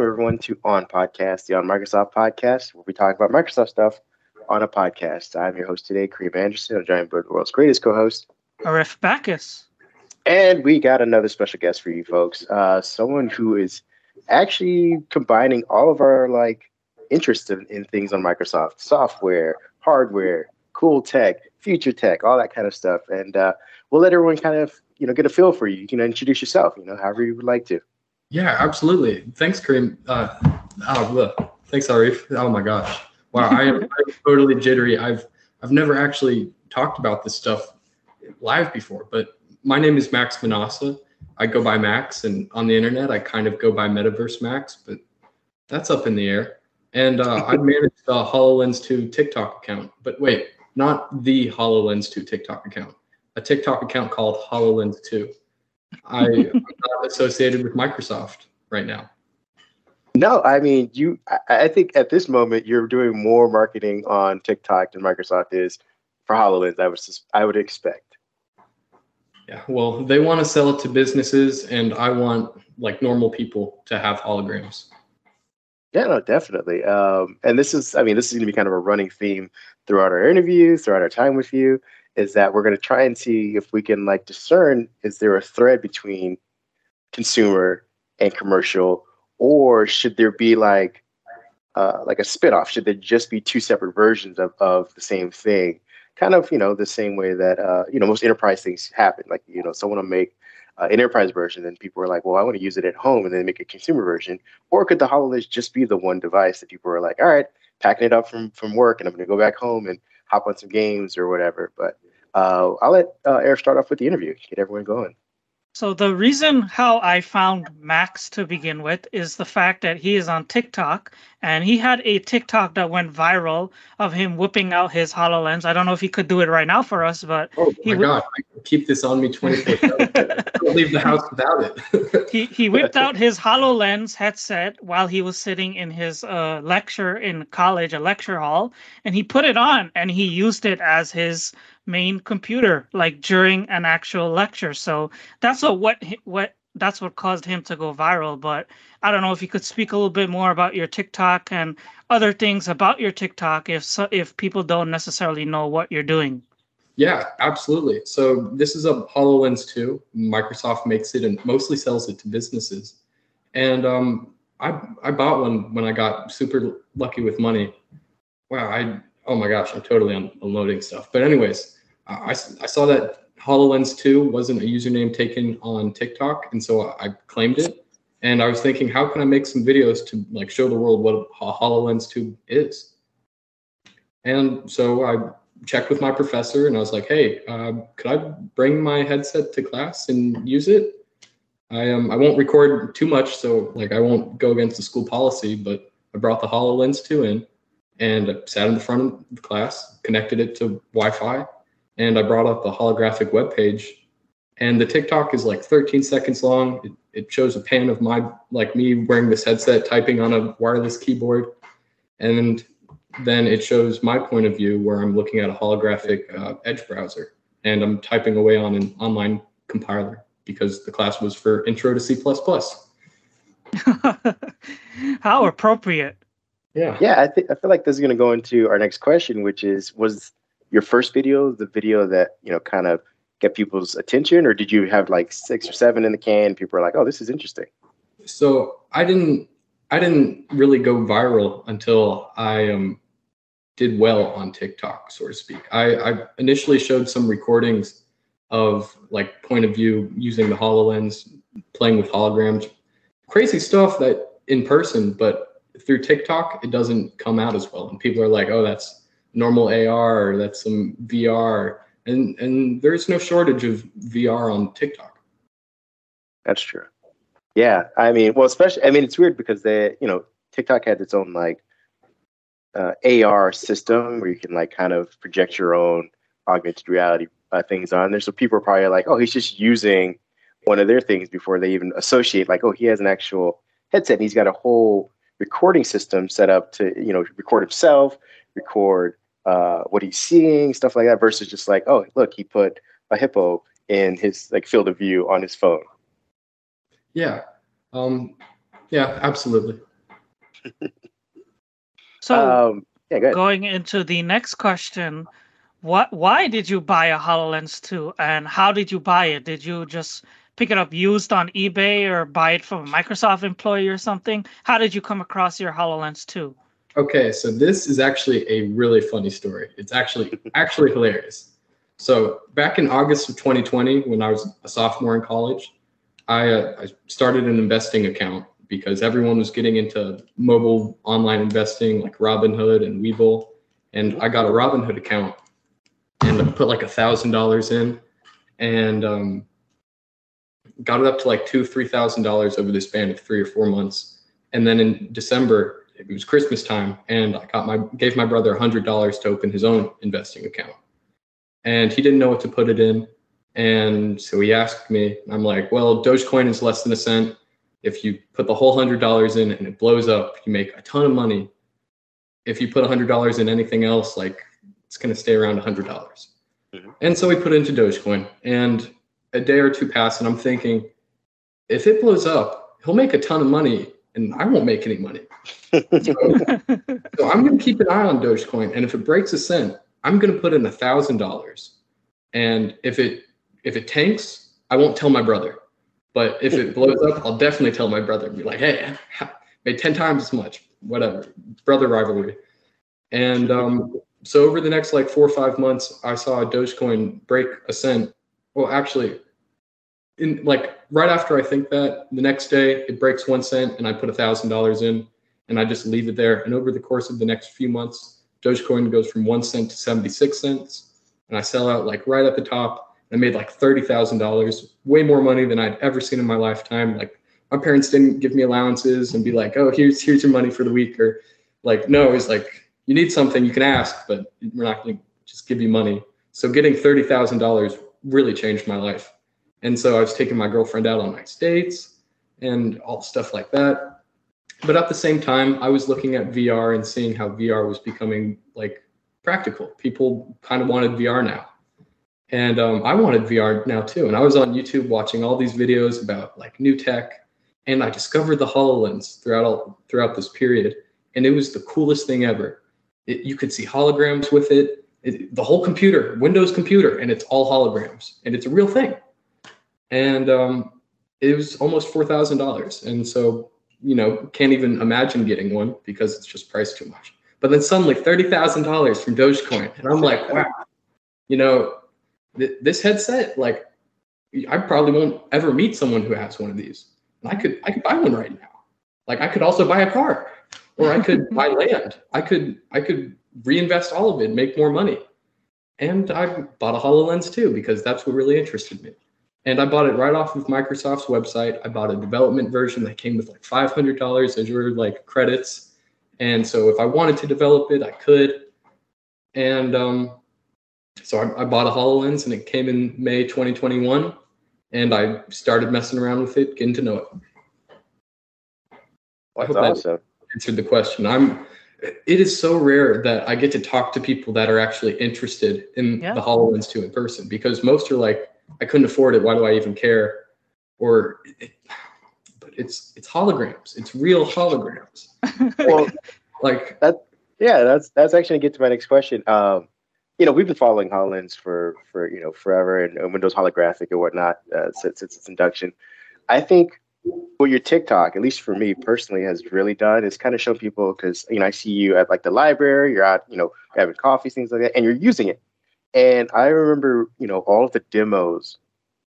welcome everyone to On Podcast, the On Microsoft podcast, where we talk about Microsoft stuff on a podcast. I'm your host today, Kareem Anderson. I'm joined by the world's greatest co-host, Arif Bacchus. And we got another special guest for you folks. Uh, someone who is actually combining all of our like interests in, in things on Microsoft, software, hardware, cool tech, future tech, all that kind of stuff. And uh, we'll let everyone kind of you know get a feel for you. You can introduce yourself, you know, however you would like to. Yeah, absolutely. Thanks, Kareem. Uh, oh, look. Thanks, Arif. Oh my gosh. Wow, I am totally jittery. I've I've never actually talked about this stuff live before, but my name is Max Manassa. I go by Max, and on the internet, I kind of go by Metaverse Max, but that's up in the air. And uh, I manage the HoloLens 2 TikTok account. But wait, not the HoloLens 2 TikTok account, a TikTok account called HoloLens 2. I, am not associated with Microsoft right now. No, I mean you. I, I think at this moment you're doing more marketing on TikTok than Microsoft is for Hololens. I would I would expect. Yeah, well, they want to sell it to businesses, and I want like normal people to have holograms. Yeah, no, definitely. Um, and this is, I mean, this is going to be kind of a running theme throughout our interviews, throughout our time with you, is that we're going to try and see if we can like discern is there a thread between consumer and commercial, or should there be like uh, like a spinoff? Should there just be two separate versions of, of the same thing? Kind of, you know, the same way that uh, you know most enterprise things happen. Like, you know, someone will make uh, an enterprise version, and people are like, well, I want to use it at home, and then make a consumer version. Or could the HoloLens just be the one device that people are like, all right, packing it up from from work, and I'm going to go back home and hop on some games or whatever. But uh, I'll let uh, Arif start off with the interview, get everyone going. So the reason how I found Max to begin with is the fact that he is on TikTok and he had a TikTok that went viral of him whipping out his HoloLens. I don't know if he could do it right now for us, but oh my god, I keep this on me 24 Don't leave the house without it. he he whipped out his HoloLens headset while he was sitting in his uh, lecture in college, a lecture hall, and he put it on and he used it as his main computer like during an actual lecture. So that's what what what that's what caused him to go viral. But i don't know if you could speak a little bit more about your tiktok and other things about your tiktok if so, if people don't necessarily know what you're doing. Yeah absolutely. So this is a hololens 2 microsoft makes it and mostly sells it to businesses. And um, I, I bought one when i got super lucky with money. Wow i oh my gosh, I'm totally un- unloading stuff. But anyways, I, I saw that HoloLens 2 wasn't a username taken on TikTok. And so I claimed it. And I was thinking, how can I make some videos to like show the world what HoloLens 2 is? And so I checked with my professor and I was like, hey, uh, could I bring my headset to class and use it? I um I won't record too much, so like I won't go against the school policy, but I brought the HoloLens 2 in and I sat in the front of the class, connected it to Wi-Fi, and I brought up the holographic web page. And the TikTok is like 13 seconds long. It, it shows a pan of my like me wearing this headset, typing on a wireless keyboard, and then it shows my point of view where I'm looking at a holographic uh, Edge browser and I'm typing away on an online compiler because the class was for Intro to C++. How appropriate. Yeah. Yeah, I think I feel like this is going to go into our next question, which is was your first video the video that, you know, kind of get people's attention or did you have like 6 or 7 in the can people are like, "Oh, this is interesting." So, I didn't I didn't really go viral until I um did well on TikTok, so to speak. I, I initially showed some recordings of like point of view using the HoloLens, playing with holograms, crazy stuff that in person, but through TikTok, it doesn't come out as well. And people are like, oh, that's normal AR or that's some VR. And and there's no shortage of VR on TikTok. That's true. Yeah. I mean, well, especially I mean it's weird because they, you know, TikTok had its own like uh, AR system where you can like kind of project your own augmented reality uh, things on there. So people are probably like, oh, he's just using one of their things before they even associate like, oh, he has an actual headset and he's got a whole recording system set up to you know record himself, record uh, what he's seeing, stuff like that, versus just like, oh, look, he put a hippo in his like field of view on his phone. Yeah, um, yeah, absolutely. So um, yeah, go going into the next question, what why did you buy a HoloLens 2 and how did you buy it? Did you just pick it up used on eBay or buy it from a Microsoft employee or something? How did you come across your HoloLens 2? Okay, so this is actually a really funny story. It's actually actually hilarious. So back in August of 2020, when I was a sophomore in college, I, uh, I started an investing account because everyone was getting into mobile online investing like Robinhood and Webull, and I got a Robinhood account and I put like a thousand dollars in, and um, got it up to like two three thousand dollars over the span of three or four months, and then in December it was Christmas time, and I got my gave my brother a hundred dollars to open his own investing account, and he didn't know what to put it in, and so he asked me. I'm like, well, Dogecoin is less than a cent. If you put the whole hundred dollars in and it blows up, you make a ton of money. If you put a hundred dollars in anything else, like it's going to stay around a hundred dollars. Mhm. And so we put it into Dogecoin, and a day or two pass, and I'm thinking, if it blows up, he'll make a ton of money, and I won't make any money. So I'm going to keep an eye on Dogecoin, and if it breaks a cent, I'm going to put in a thousand dollars. And if it if it tanks, I won't tell my brother. But if it blows up, I'll definitely tell my brother and be like, "Hey, made ten times as much, whatever." Brother rivalry. And um, so over the next like four or five months, I saw Dogecoin break a cent. Well, actually, in like right after I think that, the next day it breaks one cent, and I put a thousand dollars in and I just leave it there. And over the course of the next few months, Dogecoin goes from one cent to 76 cents. And I sell out like right at the top. And I made like $30,000, way more money than I'd ever seen in my lifetime. Like my parents didn't give me allowances and be like, oh, here's, here's your money for the week. Or like, no, it's like, you need something, you can ask, but we're not going to just give you money. So getting $30,000 really changed my life. And so I was taking my girlfriend out on nice dates and all stuff like that but at the same time, I was looking at VR and seeing how VR was becoming like practical. People kind of wanted VR now. And um, I wanted VR now too. And I was on YouTube watching all these videos about like new tech. And I discovered the HoloLens throughout all, throughout this period. And it was the coolest thing ever. It, you could see holograms with it. It. The whole computer, Windows computer, and it's all holograms. And it's a real thing. And um, it was almost $4,000. And so you know, can't even imagine getting one because it's just priced too much. But then suddenly thirty thousand dollars from Dogecoin, and I'm like, wow, you know, th- this headset, like, I probably won't ever meet someone who has one of these. And I could, I could buy one right now. Like, I could also buy a car, or I could buy land. I could, I could reinvest all of it, make more money. And I bought a Hololens 2 because that's what really interested me. And I bought it right off of Microsoft's website. I bought a development version that came with like $500 Azure like credits. And so if I wanted to develop it, I could. And um, so I, I bought a HoloLens and it came in May 2021. And I started messing around with it, getting to know it. I That's hope that awesome. answered the question. I'm it is so rare that I get to talk to people that are actually interested in Yeah. the HoloLens 2 in person because most are like, I couldn't afford it. Why do I even care? Or, it, but it's it's holograms. It's real holograms. Well, Like, that. yeah, that's that's actually gonna get to my next question. Um, you know, we've been following Hololens for for you know forever and, and Windows holographic and whatnot uh, since, since its induction. I think what your TikTok, at least for me personally, has really done is kind of show people because you know I see you at like the library, you're out, you know, having coffee, things like that, and you're using it. And I remember, you know, all of the demos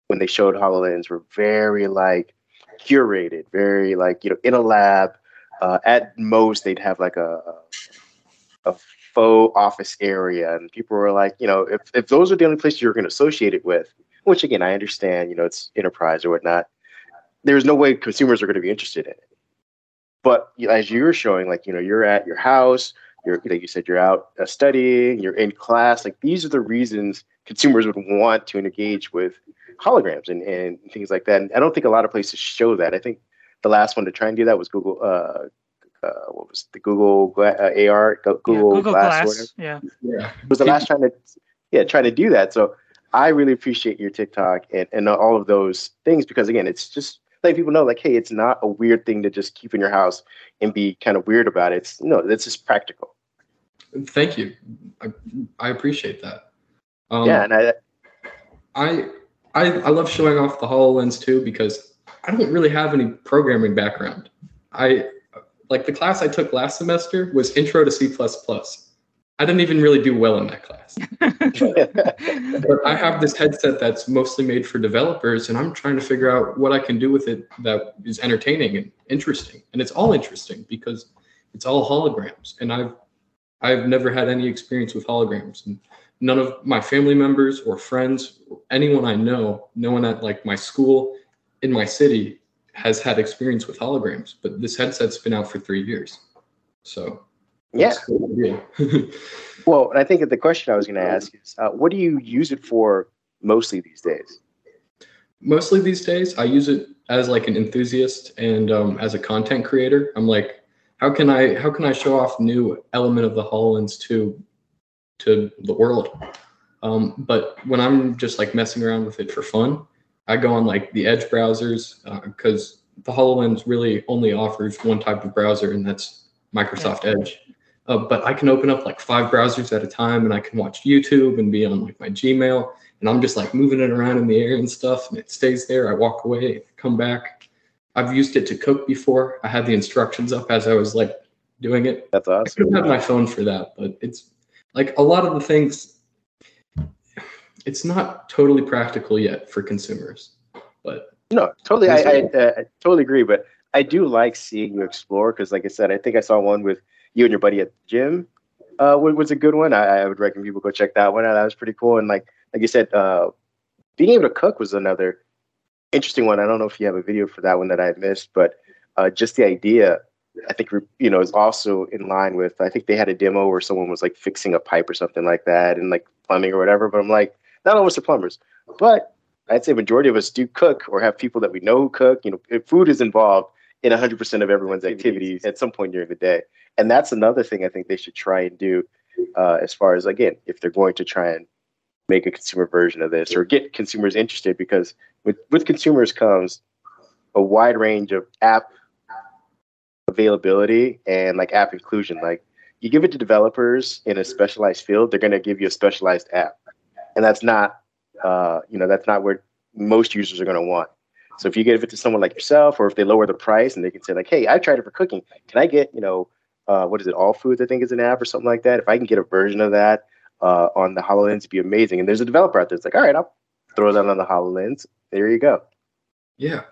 when they showed Hololens were very like curated, very like you know in a lab. Uh, at most, they'd have like a, a faux office area, and people were like, you know, if if those are the only places you're going to associate it with, which again I understand, you know, it's enterprise or whatnot. There's no way consumers are going to be interested in it. But as you were showing, like you know, you're at your house, you're like you said, you're out uh, studying, you're in class. Like these are the reasons consumers would want to engage with holograms and, and things like that. And I don't think a lot of places show that. I think the last one to try and do that was Google. Uh, uh, what was the Google uh, AR? Go- Yeah, Google, Google Glass. Glass. whatever Yeah. yeah. was the last trying to yeah trying to do that so i really appreciate your tiktok and, and all of those things because again it's just letting people know like, hey, it's not a weird thing to just keep in your house and be kind of weird about it. It's no, it's just practical. Thank you. I, I appreciate that. Um, yeah, and I, I, I, I love showing off the Hololens 2 because I don't really have any programming background. I like the class I took last semester was Intro to C++. I didn't even really do well in that class. but I have this headset that's mostly made for developers, and I'm trying to figure out what I can do with it that is entertaining and interesting. And it's all interesting because it's all holograms, and I've I've never had any experience with holograms, and none of my family members or friends, or anyone I know, no one at like my school, in my city, has had experience with holograms. But this headset's been out for three years, so yeah. well, and I think the question I was going to ask is, uh, what do you use it for mostly these days? Mostly these days, I use it as like an enthusiast and um, as a content creator. I'm like, how can I how can I show off new element of the Hololens to to the world? Um, but when I'm just like messing around with it for fun, I go on like the Edge browsers because uh, the Hololens really only offers one type of browser, and that's Microsoft Edge. Uh, but I can open up like five browsers at a time and I can watch YouTube and be on like my Gmail. And I'm just like moving it around in the air and stuff. And it stays there. I walk away, come back. I've used it to cook before. I had the instructions up as I was like doing it. That's awesome. I could have my phone for that, but it's like a lot of the things, it's not totally practical yet for consumers. But no, totally. I, I, uh, I totally agree. But I do like seeing you explore because, like I said, I think I saw one with you and your buddy at the gym uh, was a good one. I, I, would recommend people go check that one out. That was pretty cool. And like like you said, uh, being able to cook was another interesting one. I don't know if you have a video for that one that I missed, but uh, just the idea, I think you know, is also in line with. I think they had a demo where someone was like fixing a pipe or something like that, and like plumbing or whatever. But I'm like, not almost the plumbers, but I'd say majority of us do cook or have people that we know who cook. You know, if food is involved in 100% of everyone's activities. at some point during the day. And that's another thing I think they should try and do uh, as far as again if they're going to try and make a consumer version of this or get consumers interested because with with consumers comes a wide range of app availability and like app inclusion. Like you give it to developers in a specialized field they're going to give you a specialized app. And that's not uh, you know that's not where most users are going to want so if you give it to someone like yourself or if they lower the price and they can say like hey i tried it for cooking can i get you know uh, what is it, All Foods, I think is an app or something like that. If I can get a version of that uh, on the HoloLens, it'd be amazing. And there's a developer out there that's like, all right, I'll throw that on the HoloLens. There you go. Yeah,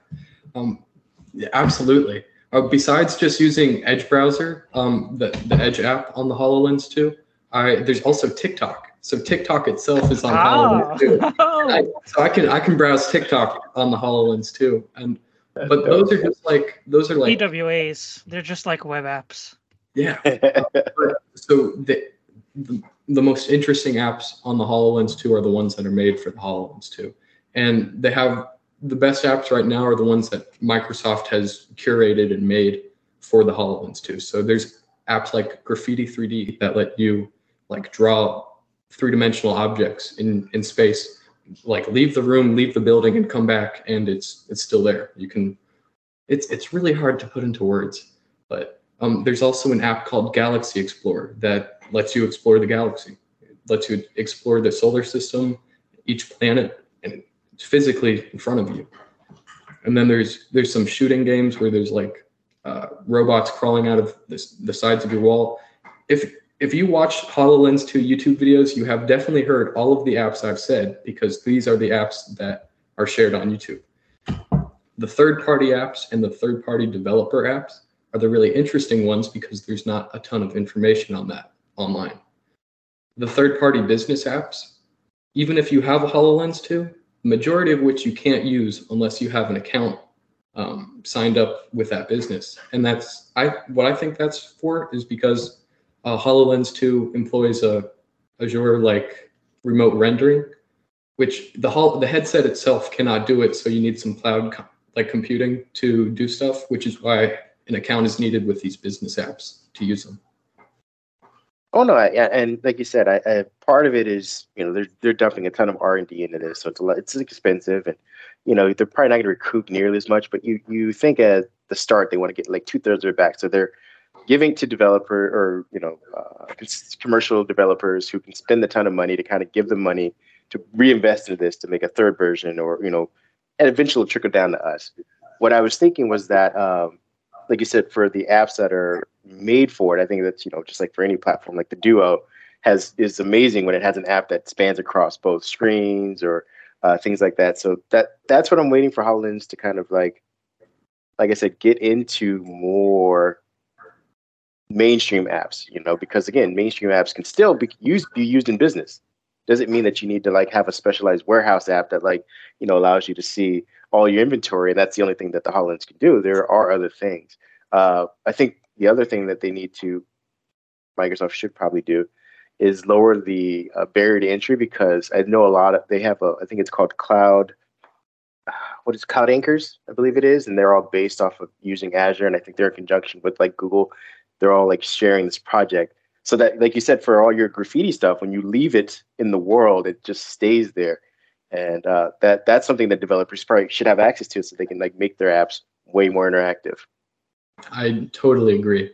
um, yeah absolutely. Uh, besides just using Edge browser, um, the, the Edge app on the HoloLens 2, I, there's also TikTok. So TikTok itself is on ah. oh. HoloLens 2. I, so I can I can browse TikTok on the HoloLens too. And but those are just like those are like PWAs. They're just like web apps. Yeah. so the, the, the most interesting apps on the HoloLens 2 are the ones that are made for the HoloLens 2. And they have the best apps right now are the ones that Microsoft has curated and made for the HoloLens 2. So there's apps like Graffiti 3D that let you like draw three-dimensional objects in in space like leave the room leave the building and come back and it's it's still there you can it's it's really hard to put into words but um, there's also an app called Galaxy Explorer that lets you explore the galaxy. It lets you explore the solar system, each planet, and it's physically in front of you. And then there's there's some shooting games where there's like uh, robots crawling out of this, the sides of your wall. If if you watch HoloLens 2 YouTube videos, you have definitely heard all of the apps I've said because these are the apps that are shared on YouTube. The third party apps and the third party developer apps are the really interesting ones because there's not a ton of information on that online. The third party business apps, even if you have a HoloLens 2, the majority of which you can't use unless you have an account um, signed up with that business. And that's I what I think that's for is because uh, HoloLens 2 employs a Azure like remote rendering, which the hol- the headset itself cannot do it. So you need some cloud com- like computing to do stuff, which is why an account is needed with these business apps to use them. Oh no, I, and like you said, I, I, part of it is you know they're they're dumping a ton of R and D into this, so it's a lot, it's expensive, and you know they're probably not going to recoup nearly as much. But you you think at the start they want to get like two thirds of it back, so they're giving to developer or you know uh, commercial developers who can spend a ton of money to kind of give them money to reinvest in this to make a third version or you know and eventually trickle down to us. What I was thinking was that, um, like you said, for the apps that are made for it, I think that's you know just like for any platform, like the Duo has is amazing when it has an app that spans across both screens or uh, things like that. So that that's what I'm waiting for Hololens to kind of like, like I said, get into more mainstream apps. You know, because again, mainstream apps can still be used be used in business doesn't mean that you need to like have a specialized warehouse app that like you know allows you to see all your inventory and that's the only thing that the hololens can do there are other things uh, i think the other thing that they need to microsoft should probably do is lower the uh, barrier to entry because i know a lot of they have a i think it's called cloud what is cloud anchors i believe it is and they're all based off of using azure and i think they're in conjunction with like google they're all like sharing this project. So that like you said for all your graffiti stuff when you leave it in the world it just stays there. And uh, that that's something that developers probably should have access to so they can like make their apps way more interactive. I totally agree.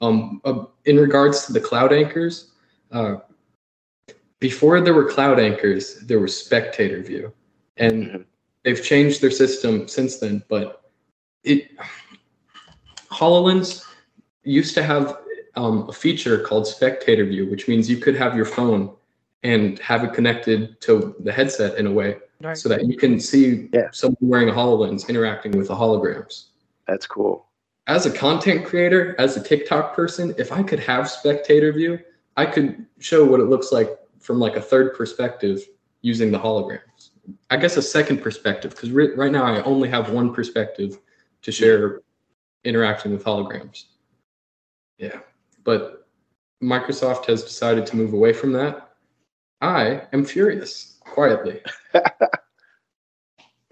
Um, uh, in regards to the cloud anchors uh, before there were cloud anchors there was spectator view. And mm-hmm. they've changed their system since then but it hololens used to have um, a feature called spectator view, which means you could have your phone and have it connected to the headset in a way right. so that you can see yeah. someone wearing a HoloLens interacting with the holograms. That's cool. As a content creator, as a TikTok person, if I could have spectator view, I could show what it looks like from like a third perspective using the holograms. I guess a second perspective, because right now I only have one perspective to share interacting with holograms. Yeah but Microsoft has decided to move away from that. I am furious, quietly.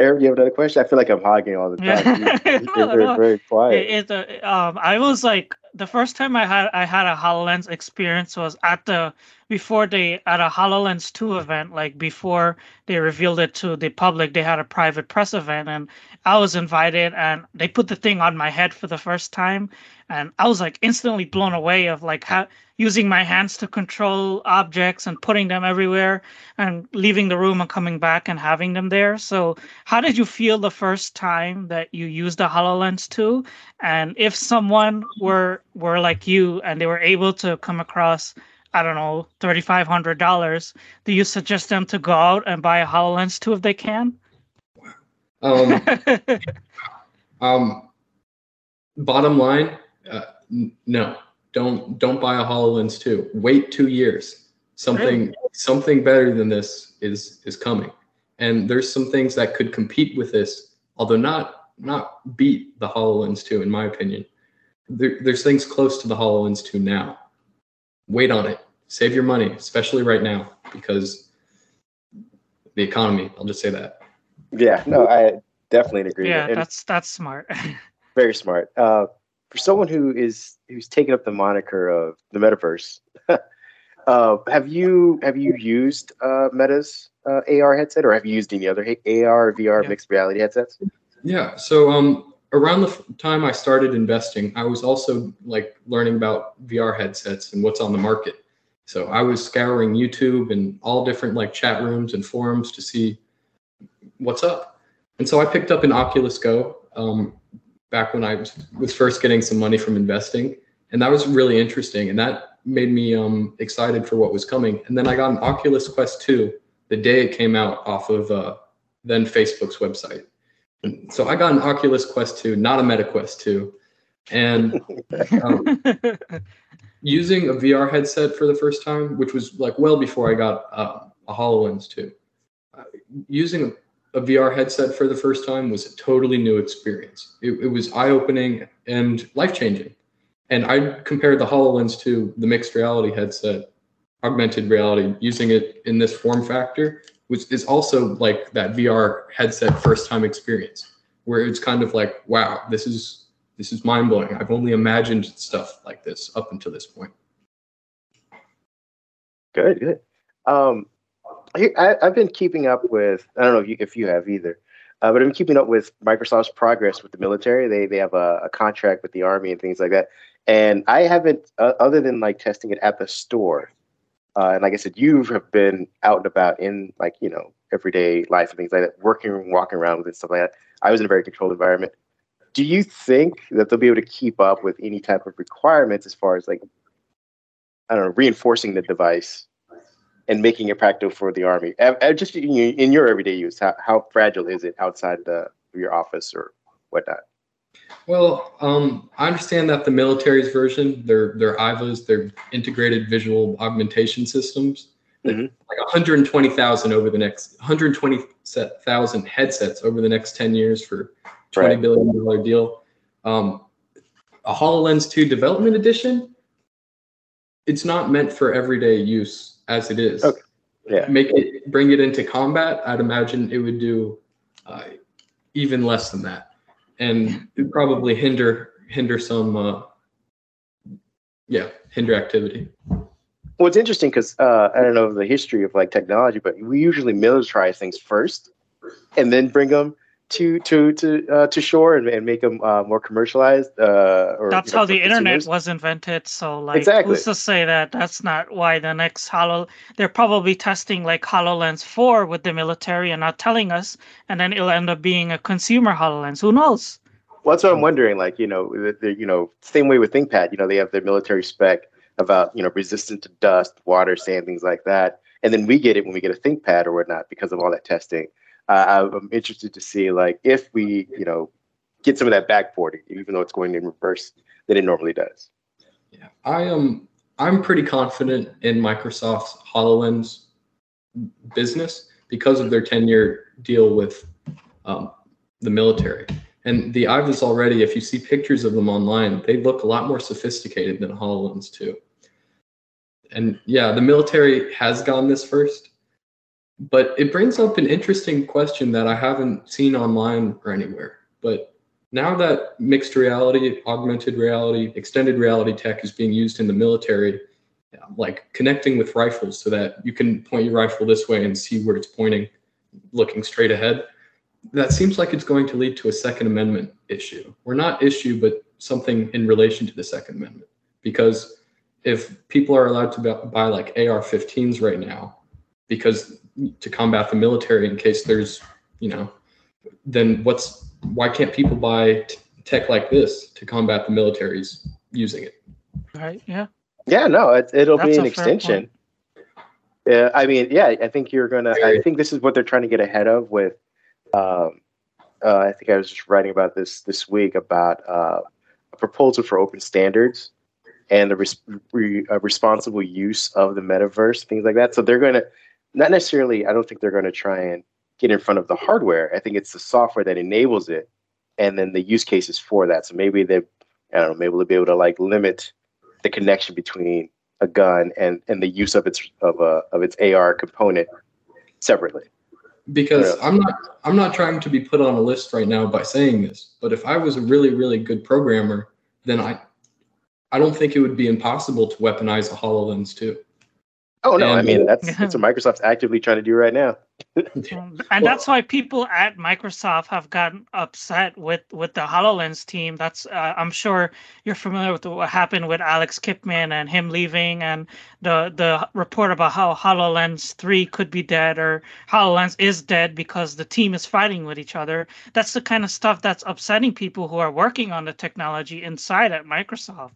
Arif, you have another question? I feel like I'm hogging all the time. You're very, no. very quiet. It, it, uh, um, I was like, the first time I had I had a HoloLens experience was at the before they at a HoloLens 2 event, like before they revealed it to the public, they had a private press event and I was invited and they put the thing on my head for the first time and I was like instantly blown away of like how using my hands to control objects and putting them everywhere and leaving the room and coming back and having them there. So, how did you feel the first time that you used the HoloLens 2? And if someone were were like you and they were able to come across I don't know, thirty five hundred dollars. Do you suggest them to go out and buy a Hololens 2 if they can? Um, um, bottom line, uh, n- no don't don't buy a HoloLens 2. Wait two years. Something really? something better than this is is coming. And there's some things that could compete with this, although not not beat the HoloLens 2, in my opinion. There, there's things close to the HoloLens 2 now. Wait on it. Save your money, especially right now, because the economy. I'll just say that. Yeah, no, I definitely agree. Yeah, and that's that's smart. very smart. Uh, for someone who is who's taken up the moniker of the metaverse, uh, have you have you used uh, Meta's uh, AR headset, or have you used any other AR VR yeah. mixed reality headsets? Yeah. So um, around the time I started investing, I was also like learning about VR headsets and what's on the market. So I was scouring YouTube and all different like chat rooms and forums to see what's up. And so I picked up an Oculus Go. Um, back when I was, was first getting some money from investing. And that was really interesting. And that made me um, excited for what was coming. And then I got an Oculus Quest 2 the day it came out off of uh, then Facebook's website. So I got an Oculus Quest 2, not a Meta Quest 2. And um, using a VR headset for the first time, which was like well before I got uh, a HoloLens 2. Uh, using a VR headset for the first time was a totally new experience. It, it was eye opening and life changing. And I compared the HoloLens to the mixed reality headset, augmented reality, using it in this form factor, which is also like that VR headset first time experience, where it's kind of like, wow, this is this is mind blowing. I've only imagined stuff like this up until this point. Good, good. Um, I, have been keeping up with. I don't know if you, if you have either, uh, but I've been keeping up with Microsoft's progress with the military. They they have a, a contract with the army and things like that. And I haven't, uh, other than like testing it at the store. Uh, and like I said, you have been out and about in like you know everyday life and things like that, working, walking around with it, stuff like that. I was in a very controlled environment. Do you think that they'll be able to keep up with any type of requirements as far as like I don't know, reinforcing the device and making it practical for the army? Just in your everyday use, how, how fragile is it outside the, your office or whatnot? Well, um, I understand that the military's version, their their IVAs, their integrated visual augmentation systems, mm-hmm. like 120,000 over the next 120,000 headsets over the next 10 years for twenty right. billion dollar deal. Um, a Hololens 2 development edition, it's not meant for everyday use as it is. Okay. Yeah. Make it bring it into combat. I'd imagine it would do uh, even less than that, and probably hinder hinder some. Uh, yeah, hinder activity. Well, it's interesting because uh, I don't know the history of like technology, but we usually militarize things first, and then bring them to to to uh, to shore and, and make them uh, more commercialized. Uh, or, that's you know, how the internet was invented. So like, exactly. who's to say that that's not why the next Holo? They're probably testing like Hololens four with the military and not telling us, and then it'll end up being a consumer Hololens. Who knows? Well, that's what I'm wondering. Like, you know, the, the, you know, same way with ThinkPad. You know, they have their military spec about you know resistant to dust, water, sand, things like that, and then we get it when we get a ThinkPad or whatnot because of all that testing uh, I'm interested to see like if we, you know, get some of that backporting, even though it's going in reverse than it normally does. Yeah, I am. I'm pretty confident in Microsoft's Hololens business because of their 10-year deal with um, the military. And the IVAs already, if you see pictures of them online, they look a lot more sophisticated than HoloLens 2. And yeah, the military has gone this first, but it brings up an interesting question that I haven't seen online or anywhere. But now that mixed reality, augmented reality, extended reality tech is being used in the military, um, like connecting with rifles so that you can point your rifle this way and see where it's pointing, looking straight ahead, that seems like it's going to lead to a Second Amendment issue. Or not issue, but something in relation to the Second Amendment. Because if people are allowed to buy like AR 15s right now, because to combat the military in case there's, you know, then what's why can't people buy t- tech like this to combat the militaries using it? Right. Yeah. Yeah. No, it, it'll That's be an extension. Yeah. I mean, yeah. I think you're gonna. I think this is what they're trying to get ahead of with. Um, uh, I think I was just writing about this this week about uh, a proposal for open standards and the res- re- uh, responsible use of the metaverse, things like that. So they're going to not necessarily i don't think they're going to try and get in front of the hardware. I think it's the software that enables it and then the use cases for that. So maybe they i don't know maybe they'll be able to like limit the connection between a gun and and the use of its of a of its ar component separately. Because i'm not i'm not trying to be put on a list right now by saying this but if i was a really really good programmer then i i don't think it would be impossible to weaponize a hololens 2 Oh no, and, I mean that's that's what Microsoft's actively trying to do right now. and that's why people at Microsoft have gotten upset with with the Hololens team. That's uh, I'm sure you're familiar with what happened with Alex Kipman and him leaving, and the the report about how Hololens three could be dead or Hololens is dead because the team is fighting with each other. That's the kind of stuff that's upsetting people who are working on the technology inside at Microsoft.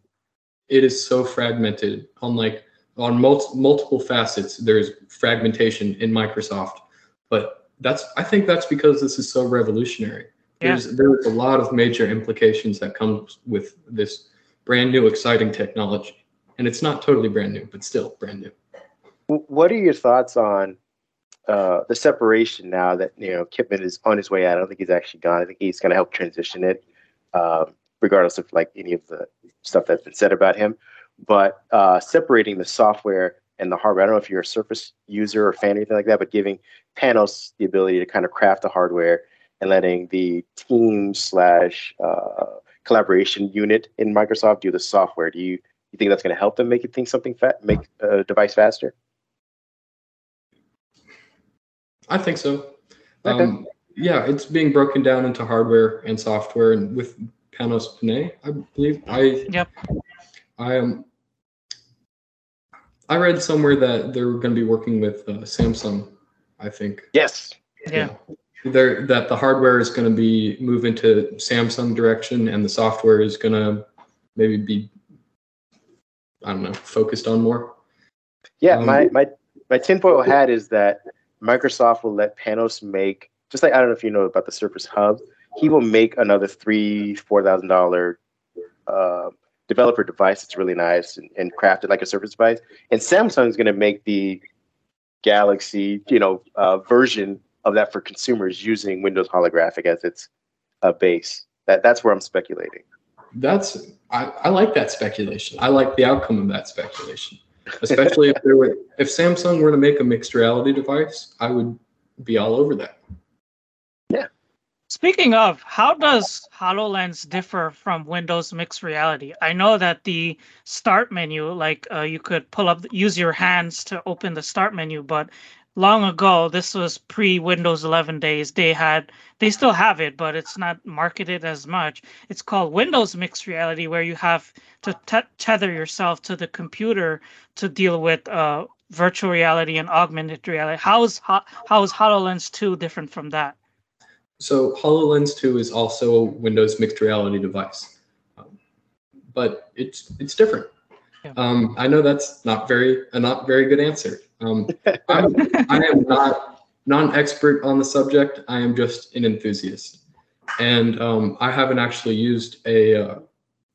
It is so fragmented. Unlike on mul- multiple facets there's fragmentation in microsoft but that's i think that's because this is so revolutionary yeah. there's there's a lot of major implications that come with this brand new exciting technology and it's not totally brand new but still brand new what are your thoughts on uh, the separation now that you know Kipman is on his way out? I don't think he's actually gone. I think he's going to help transition it, um, regardless of like any of the stuff that's been said about him but uh, separating the software and the hardware. I don't know if you're a Surface user or fan or anything like that, but giving Panos the ability to kind of craft the hardware and letting the team slash uh, collaboration unit in Microsoft do the software. Do you you think that's going to help them make it think something fa- make a device faster? I think so. Okay. Um, yeah, it's being broken down into hardware and software, and with Panos Panay, I believe. I Yep. I am. I read somewhere that they're going to be working with uh, Samsung. I think Yes. Yeah. There that the hardware is going to be move into Samsung direction, and the software is going to maybe be I don't know focused on more. Yeah, Um, my my my tinfoil hat is that Microsoft will let Panos make just like I don't know if you know about the Surface Hub. He will make another three four thousand dollar uh, developer device. It's really nice and, and crafted like a Surface device. And Samsung's going to make the Galaxy, you know, uh, version of that for consumers using Windows Holographic as its uh, base. That that's where I'm speculating. That's I, I like that speculation. I like the outcome of that speculation. Especially if there were if Samsung were to make a mixed reality device, I would be all over that. Speaking of, how does HoloLens differ from Windows Mixed Reality? I know that the start menu, like uh, you could pull up, use your hands to open the start menu, but long ago, this was pre Windows 11 days. They had, they still have it, but it's not marketed as much. It's called Windows Mixed Reality, where you have to te- tether yourself to the computer to deal with uh, virtual reality and augmented reality. How is Ho- how is HoloLens 2 different from that? So HoloLens 2 is also a Windows mixed reality device, um, but it's it's different. Yeah. Um, I know that's not very a not very good answer. Um, I'm, I am not not an expert on the subject. I am just an enthusiast, and um, I haven't actually used a uh,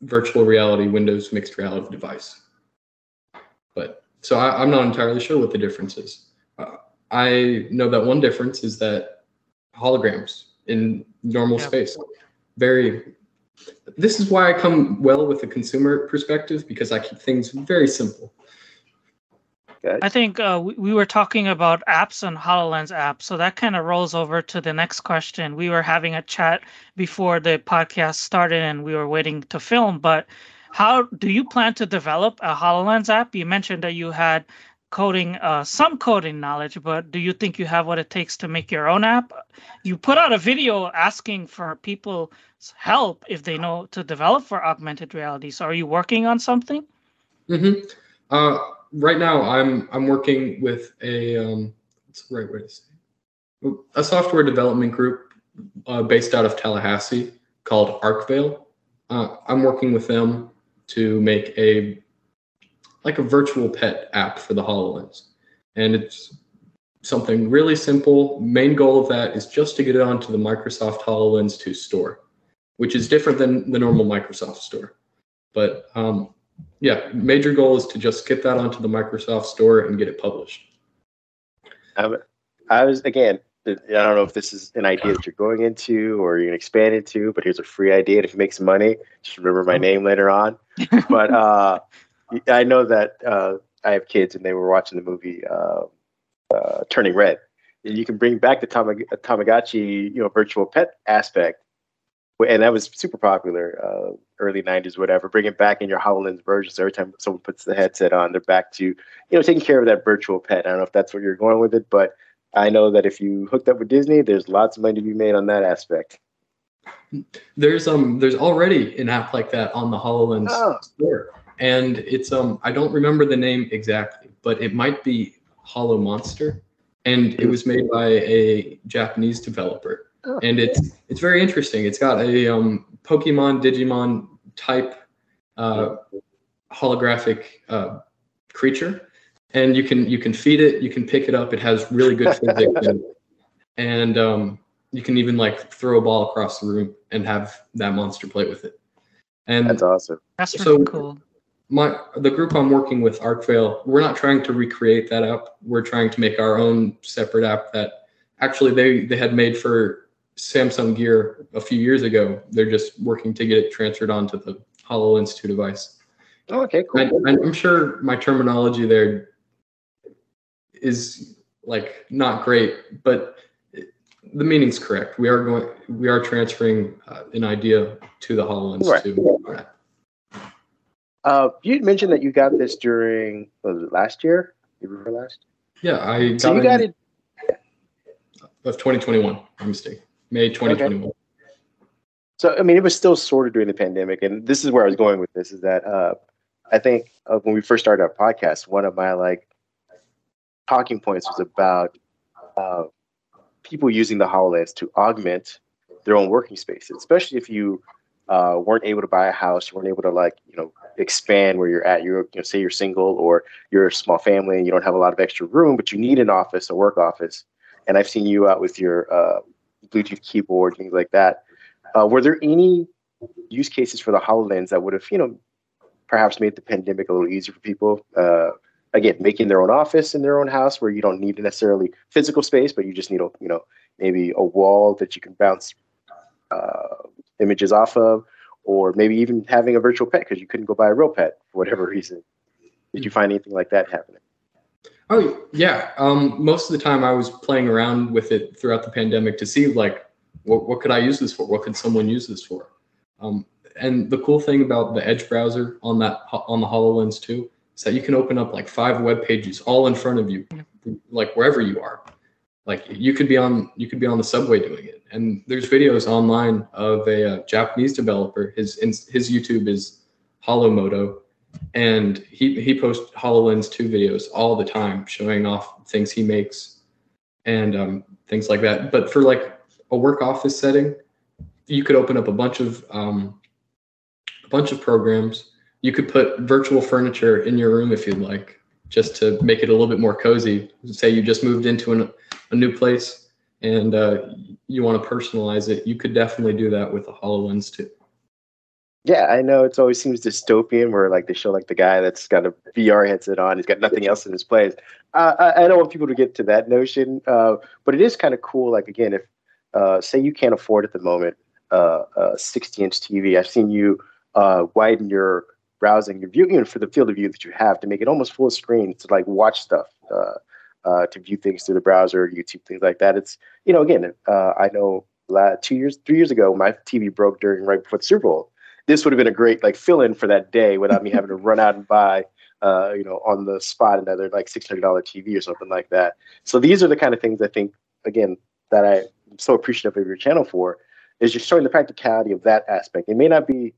virtual reality Windows mixed reality device. But so I, I'm not entirely sure what the difference is. Uh, I know that one difference is that holograms in normal Yeah. space. Very. This is why I come well with the consumer perspective because I keep things very simple. I think uh, we, we were talking about apps and HoloLens apps. So that kind of rolls over to the next question. We were having a chat before the podcast started and we were waiting to film. But how do you plan to develop a HoloLens app? You mentioned that you had coding, uh, some coding knowledge, but do you think you have what it takes to make your own app? You put out a video asking for people's help if they know to develop for augmented reality. So are you working on something? hmm Uh, right now, I'm I'm working with a um, what's the right way to say it? a software development group uh, based out of Tallahassee called Arcvale. Uh, I'm working with them to make a like a virtual pet app for the Hololens, and it's something really simple. Main goal of that is just to get it onto the Microsoft Hololens 2 store, which is different than the normal Microsoft store. But um, yeah, major goal is to just get that onto the Microsoft store and get it published. Um, I was again. I don't know if this is an idea that you're going into or you're gonna expand into, but here's a free idea. And if you make some money, just remember my name later on. But uh, I know that uh, I have kids and they were watching the movie uh, uh, Turning Red. And you can bring back the Tamag- Tamagotchi, you know, virtual pet aspect, and that was super popular uh, early '90s, whatever. Bring it back in your Hololens version. So every time someone puts the headset on, they're back to you know taking care of that virtual pet. I don't know if that's where you're going with it, but I know that if you hooked up with Disney, there's lots of money to be made on that aspect. There's um there's already an app like that on the HoloLens Oh. store. And it's um I don't remember the name exactly, but it might be Hollow Monster. And it was made by a Japanese developer. Oh. And it's it's very interesting. It's got a um Pokemon Digimon type uh holographic uh creature. And you can you can feed it, you can pick it up, it has really good physics and, and um you can even like throw a ball across the room and have that monster play with it. And That's awesome. That's So- really cool. My the group I'm working with, Arcvale, we're not trying to recreate that app. We're trying to make our own separate app that actually they they had made for Samsung Gear a few years ago. They're just working to get it transferred onto the HoloLens 2 device. Oh, okay, cool. I, I'm sure my terminology there is like not great, but the meaning's correct. We are going, we are transferring uh, an idea to the HoloLens Right. 2. Uh, you mentioned that you got this during was it last year? You remember last? Yeah, I So you got it. of 2021. My mistake. May 2021. Okay. So I mean, it was still sort of during the pandemic, and this is where I was going with this. Is that uh, I think uh, when we first started our podcast, one of my like talking points was about uh, people using the HoloLens to augment their own working spaces, especially if you uh, weren't able to buy a house, weren't able to like you know expand where you're at. You're you know say you're single or you're a small family and you don't have a lot of extra room, but you need an office, a work office. And I've seen you out with your uh, Bluetooth keyboard, things like that. Uh, were there any use cases for the Hololens that would have you know perhaps made the pandemic a little easier for people? Uh, again, making their own office in their own house where you don't need necessarily physical space, but you just need a you know maybe a wall that you can bounce uh, images off of, or maybe even having a virtual pet because you couldn't go buy a real pet for whatever reason. Did you find anything like that happening? Oh yeah, um, most of the time I was playing around with it throughout the pandemic to see like what what could I use this for? What could someone use this for? Um, and the cool thing about the Edge browser on that on the Hololens 2 is that you can open up like five web pages all in front of you, like wherever you are like you could be on you could be on the subway doing it. And there's videos online of a, uh, japanese developer. His his youtube is holomoto and he he posts hololens 2 videos all the time showing off things he makes and um, things like that. But for like a work office setting you could open up a bunch of um, a bunch of programs. You could put virtual furniture in your room if you'd like just to make it a little bit more cozy. Say you just moved into an a new place and uh, you want to personalize it, you could definitely do that with the HoloLens too. Yeah, I know it's always seems dystopian where like they show like the guy that's got a VR headset on, he's got nothing else in his place. Uh, I, I, don't want people to get to that notion, uh, but it is kind of cool. Like again, if uh, say you can't afford at the moment uh, a 60 inch TV, I've seen you uh, widen your browsing, your view, even for the field of view that you have to make it almost full screen to like watch stuff. Uh, to view things through the browser, YouTube, things like that. It's you know again, uh, I know two years, three years ago, my TV broke during right before the Super Bowl. This would have been a great like fill in for that day without me having to run out and buy. Uh, you know, on the spot, another like six hundred dollar TV or something like that. So these are the kind of things I think, again, that I'm so appreciative of your channel for, is just showing the practicality of that aspect. It may not be,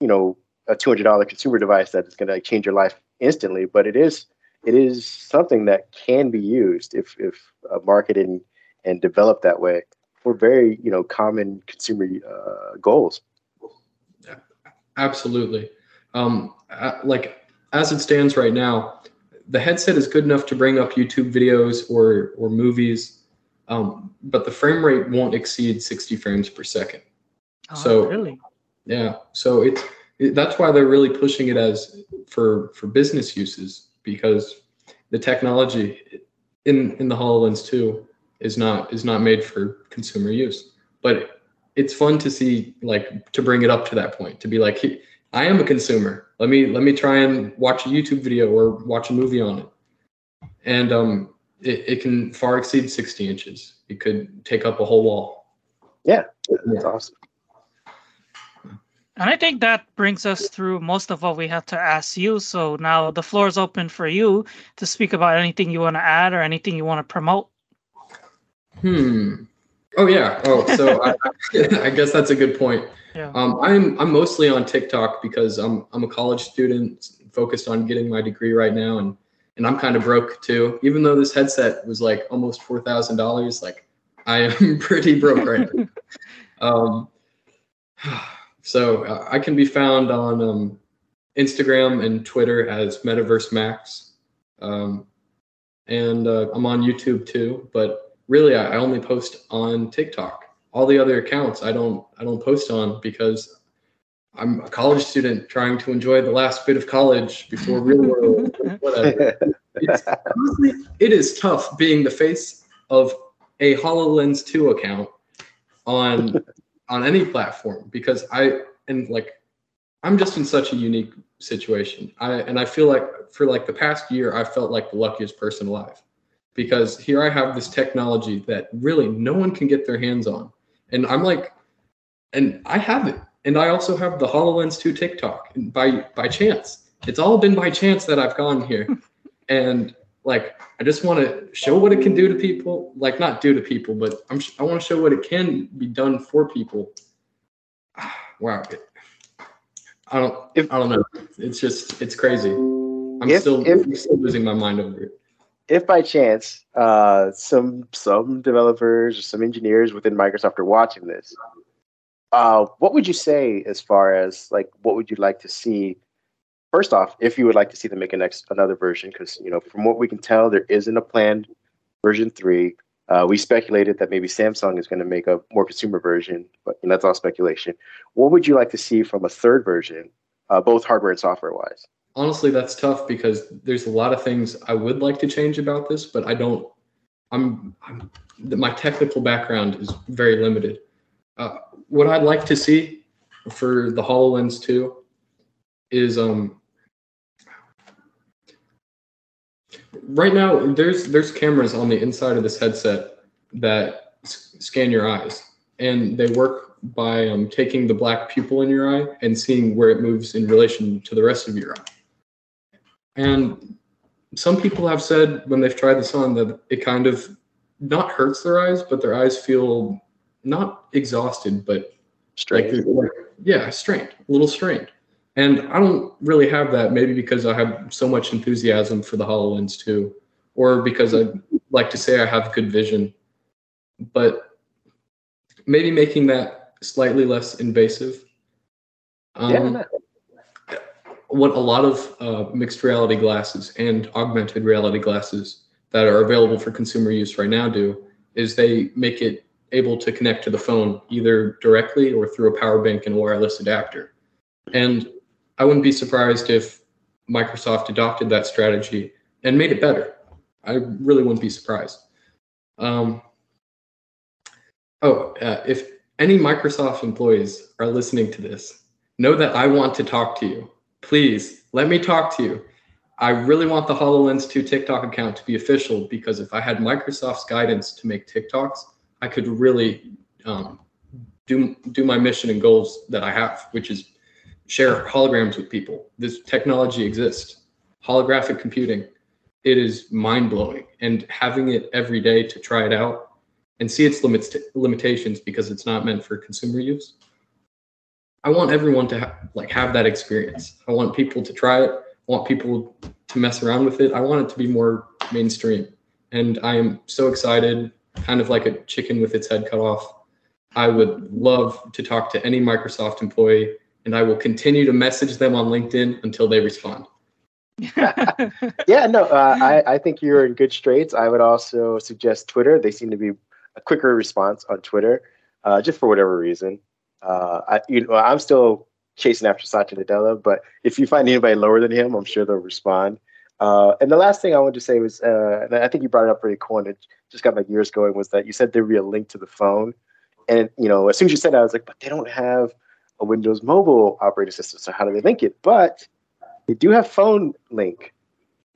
you know, a two hundred dollar consumer device that is going to like, change your life instantly, but it is it is something that can be used if if uh, marketed and, and developed that way for very you know common consumer uh, goals. Absolutely. Um, like as it stands right now, the headset is good enough to bring up YouTube videos or or movies, um, but the frame rate won't exceed 60 frames per second. Oh, so really, yeah. So it's it, that's why they're really pushing it as for for business uses because the technology in in the HoloLens 2 is not is not made for consumer use. But it's fun to see like to bring it up to that point to be like I am a consumer. Let me let me try and watch a YouTube video or watch a movie on it. And um it, it can far exceed 60 inches. It could take up a whole wall. Yeah, that's awesome. And I think that brings us through most of what we had to ask you. So now the floor is open for you to speak about anything you want to add or anything you want to promote. Hmm. Oh yeah. Oh, so I, I, guess that's a good point. Yeah. Um, I'm I'm mostly on TikTok because I'm I'm a college student focused on getting my degree right now, and and I'm kind of broke too. Even though this headset was like almost four thousand dollars, like I am pretty broke right now. Um, so uh, I can be found on um, Instagram and Twitter as Metaverse Max, um, and uh, I'm on YouTube too. But really, I, I only post on TikTok. All the other accounts I don't I don't post on because I'm a college student trying to enjoy the last bit of college before real world. whatever. It's, honestly, it is tough being the face of a HoloLens 2 account on on any platform because I and like I'm just in such a unique situation. I and I feel like for like the past year I felt like the luckiest person alive because here I have this technology that really no one can get their hands on. And I'm like and I have it. And I also have the HoloLens 2 TikTok and by by chance. It's all been by chance that I've gone here. and Like I just want to show what it can do to people. Like not do to people, but I'm I want to show what it can be done for people. Wow. I don't if, I don't know. It's just it's crazy. I'm if, still if, I'm still losing my mind over it. If by chance uh, some some developers or some engineers within Microsoft are watching this, uh, what would you say as far as like what would you like to see? First off, if you would like to see them make a next another version, because you know from what we can tell, there isn't a planned version three. Uh, we speculated that maybe Samsung is going to make a more consumer version, but that's all speculation. What would you like to see from a third version, uh, both hardware and software wise? Honestly, that's tough because there's a lot of things I would like to change about this, but I don't. I'm, I'm my technical background is very limited. Uh, what I'd like to see for the HoloLens 2 is um right now there's there's cameras on the inside of this headset that s- scan your eyes. And they work by um, taking the black pupil in your eye and seeing where it moves in relation to the rest of your eye. And some people have said when they've tried this on that it kind of not hurts their eyes but their eyes feel not exhausted but strained. like, yeah strained a little strained and I don't really have that, maybe because I have so much enthusiasm for the HoloLens 2, or because I like to say I have good vision. But maybe making that slightly less invasive. Um, yeah. What a lot of uh, mixed reality glasses and augmented reality glasses that are available for consumer use right now do is they make it able to connect to the phone either directly or through a power bank and wireless adapter. And I wouldn't be surprised if Microsoft adopted that strategy and made it better. I really wouldn't be surprised. Um, oh, uh, if any Microsoft employees are listening to this, know that I want to talk to you. Please let me talk to you. I really want the HoloLens 2 TikTok account to be official because if I had Microsoft's guidance to make TikToks, I could really um, do do my mission and goals that I have, which is share holograms with people. This technology exists. Holographic computing, it is mind blowing. And having it every day to try it out and see its limits limitations because it's not meant for consumer use. I want everyone to ha- like have that experience. I want people to try it. I want people to mess around with it. I want it to be more mainstream. And I am so excited, kind of like a chicken with its head cut off. I would love to talk to any Microsoft employee and I will continue to message them on LinkedIn until they respond. yeah, no, uh, I, I think you're in good straits. I would also suggest Twitter. They seem to be a quicker response on Twitter, uh, just for whatever reason. Uh, I, you know, I'm still chasing after Satya Nadella, but if you find anybody lower than him, I'm sure they'll respond. Uh, and the last thing I wanted to say was, uh, and I think you brought it up pretty cool, and it just got my gears going. Was that you said there would be a link to the phone, and you know, as soon as you said that, I was like, but they don't have a Windows Mobile operating system. So how do they link it? But they do have Phone Link,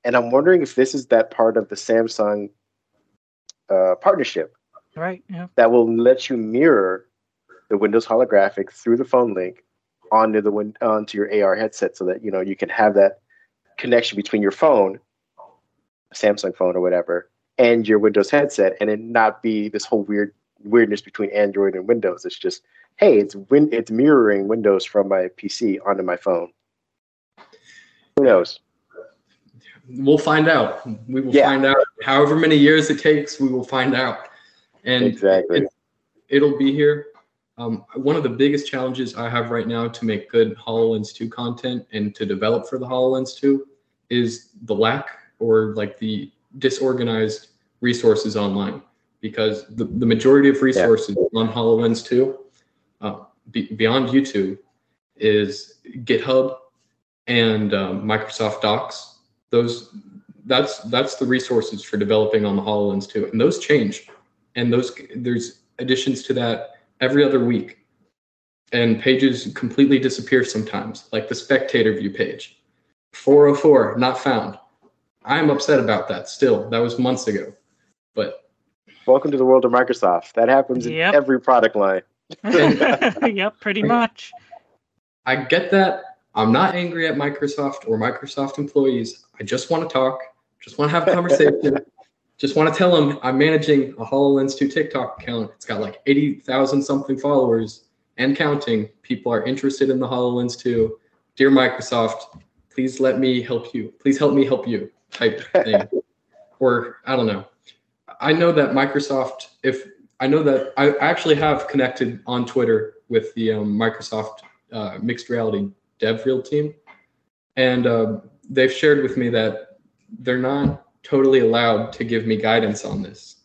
and I'm wondering if this is that part of the Samsung uh, partnership, right? Yeah. That will let you mirror the Windows holographic through the Phone Link onto the win- onto your AR headset, so that you know you can have that connection between your phone, Samsung phone or whatever, and your Windows headset, and it not be this whole weird weirdness between Android and Windows. It's just hey, it's win- it's mirroring Windows from my PC onto my phone. Who knows? We'll find out. We will yeah. find out. However many years it takes, we will find out. And exactly, it, will be here. Um, one of the biggest challenges I have right now to make good HoloLens 2 content and to develop for the HoloLens 2 is the lack or like the disorganized resources online because the, the majority of resources yeah. on HoloLens 2 uh, be, beyond YouTube is GitHub and um, Microsoft Docs. Those that's that's the resources for developing on the Hololens 2, and those change, and those there's additions to that every other week, and pages completely disappear sometimes, like the spectator view page, 404 not found. I'm upset about that still. That was months ago, welcome to the world of Microsoft. That happens yep. in every product line. yep, pretty much. I get that. I'm not angry at Microsoft or Microsoft employees. I just want to talk, Just want to have a conversation. just want to tell them I'm managing a HoloLens 2 TikTok account. It's got like 80,000 something followers and counting. People are interested in the HoloLens 2. Dear Microsoft, please let me help you. Please help me help you type thing. or I don't know. I know that Microsoft, if I know that I actually have connected on Twitter with the um, Microsoft uh, mixed reality DevRel team, and uh, they've shared with me that they're not totally allowed to give me guidance on this.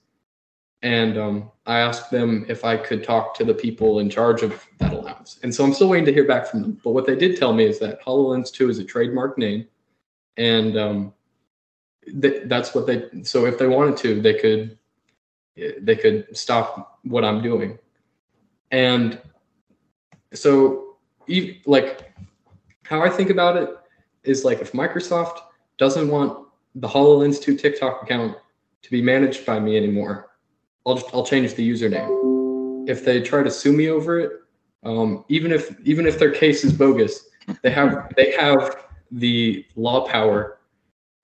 And um, I asked them if I could talk to the people in charge of that allowance. And so I'm still waiting to hear back from them. But what they did tell me is that HoloLens 2 is a trademark name. And um, th- that's what they, so if they wanted to, they could, they could stop what I'm doing. And so, like, how I think about it is like if Microsoft doesn't want the HoloLens 2 TikTok account to be managed by me anymore, I'll just, I'll change the username. If they try to sue me over it, um, even if even if their case is bogus, they have they have the law power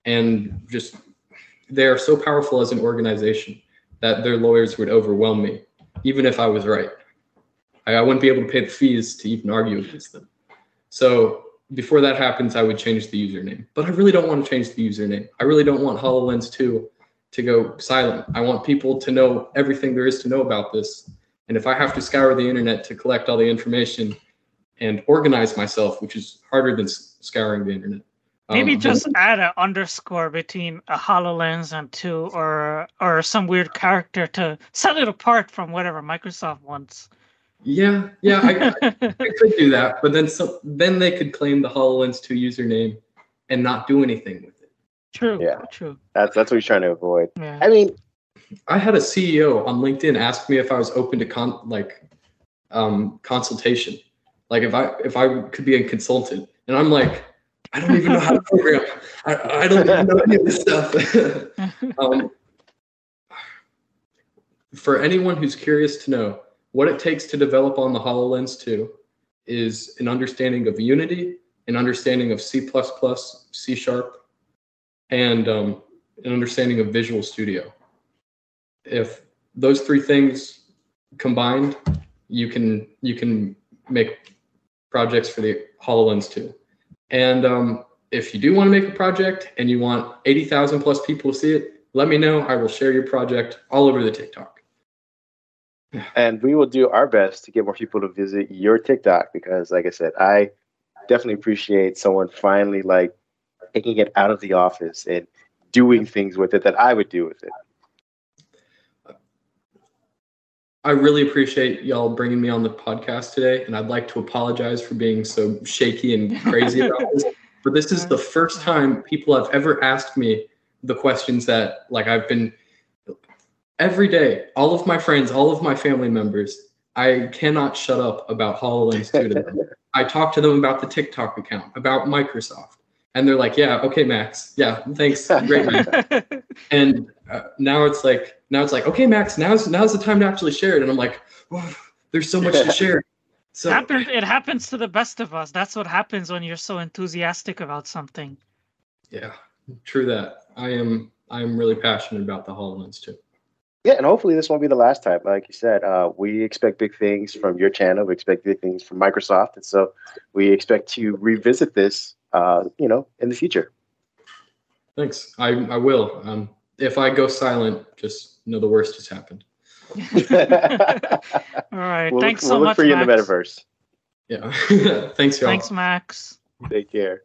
and just they are so powerful as an organization that their lawyers would overwhelm me, even if I was right. I, I wouldn't be able to pay the fees to even argue against them. So before that happens, I would change the username. But I really don't want to change the username. I really don't want HoloLens 2 to go silent. I want people to know everything there is to know about this. And if I have to scour the internet to collect all the information and organize myself, which is harder than scouring the internet. Maybe um, just add an underscore between a HoloLens and two or or some weird character to set it apart from whatever Microsoft wants. Yeah, yeah, I, I, I could do that, but then so then they could claim the Hololens two username and not do anything with it. True. Yeah. True. That's that's what he's trying to avoid. Yeah. I mean, I had a CEO on LinkedIn ask me if I was open to con like um, consultation, like if I if I could be a consultant, and I'm like, I don't even know how to program. I, I don't even know any of this stuff. um, for anyone who's curious to know, what it takes to develop on the HoloLens 2 is an understanding of Unity, an understanding of C++, C Sharp, and um, an understanding of Visual Studio. If those three things combined, you can you can make projects for the HoloLens 2. And um, if you do want to make a project and you want 80,000 plus people to see it, let me know. I will share your project all over the TikTok and we will do our best to get more people to visit your TikTok because, like I said, I definitely appreciate someone finally like taking it out of the office and doing things with it that I would do with it. I really appreciate y'all bringing me on the podcast today, and I'd like to apologize for being so shaky and crazy about this. But this is the first time people have ever asked me the questions that like I've been every day, all of my friends, all of my family members, I cannot shut up about HoloLens 2 to them. I talk to them about the TikTok account, about Microsoft. And they're like, yeah, okay, Max. Yeah, thanks. Great, and uh, now it's like, now it's like, okay, Max, now's, now's the time to actually share it. And I'm like, oh, there's so much to share. So happens, it happens to the best of us. That's what happens when you're so enthusiastic about something. Yeah, true that. I am, I am really passionate about the HoloLens too. Yeah, and hopefully this won't be the last time. Like you said, uh, we expect big things from your channel. We expect big things from Microsoft, and so we expect to revisit this, uh, you know, in the future. Thanks. I I will. Um, if I go silent, just know the worst has happened. All right. We'll Thanks look, so we'll much. We'll look for you Max. in the metaverse. Yeah. Thanks, y'all. Thanks, Max. Take care.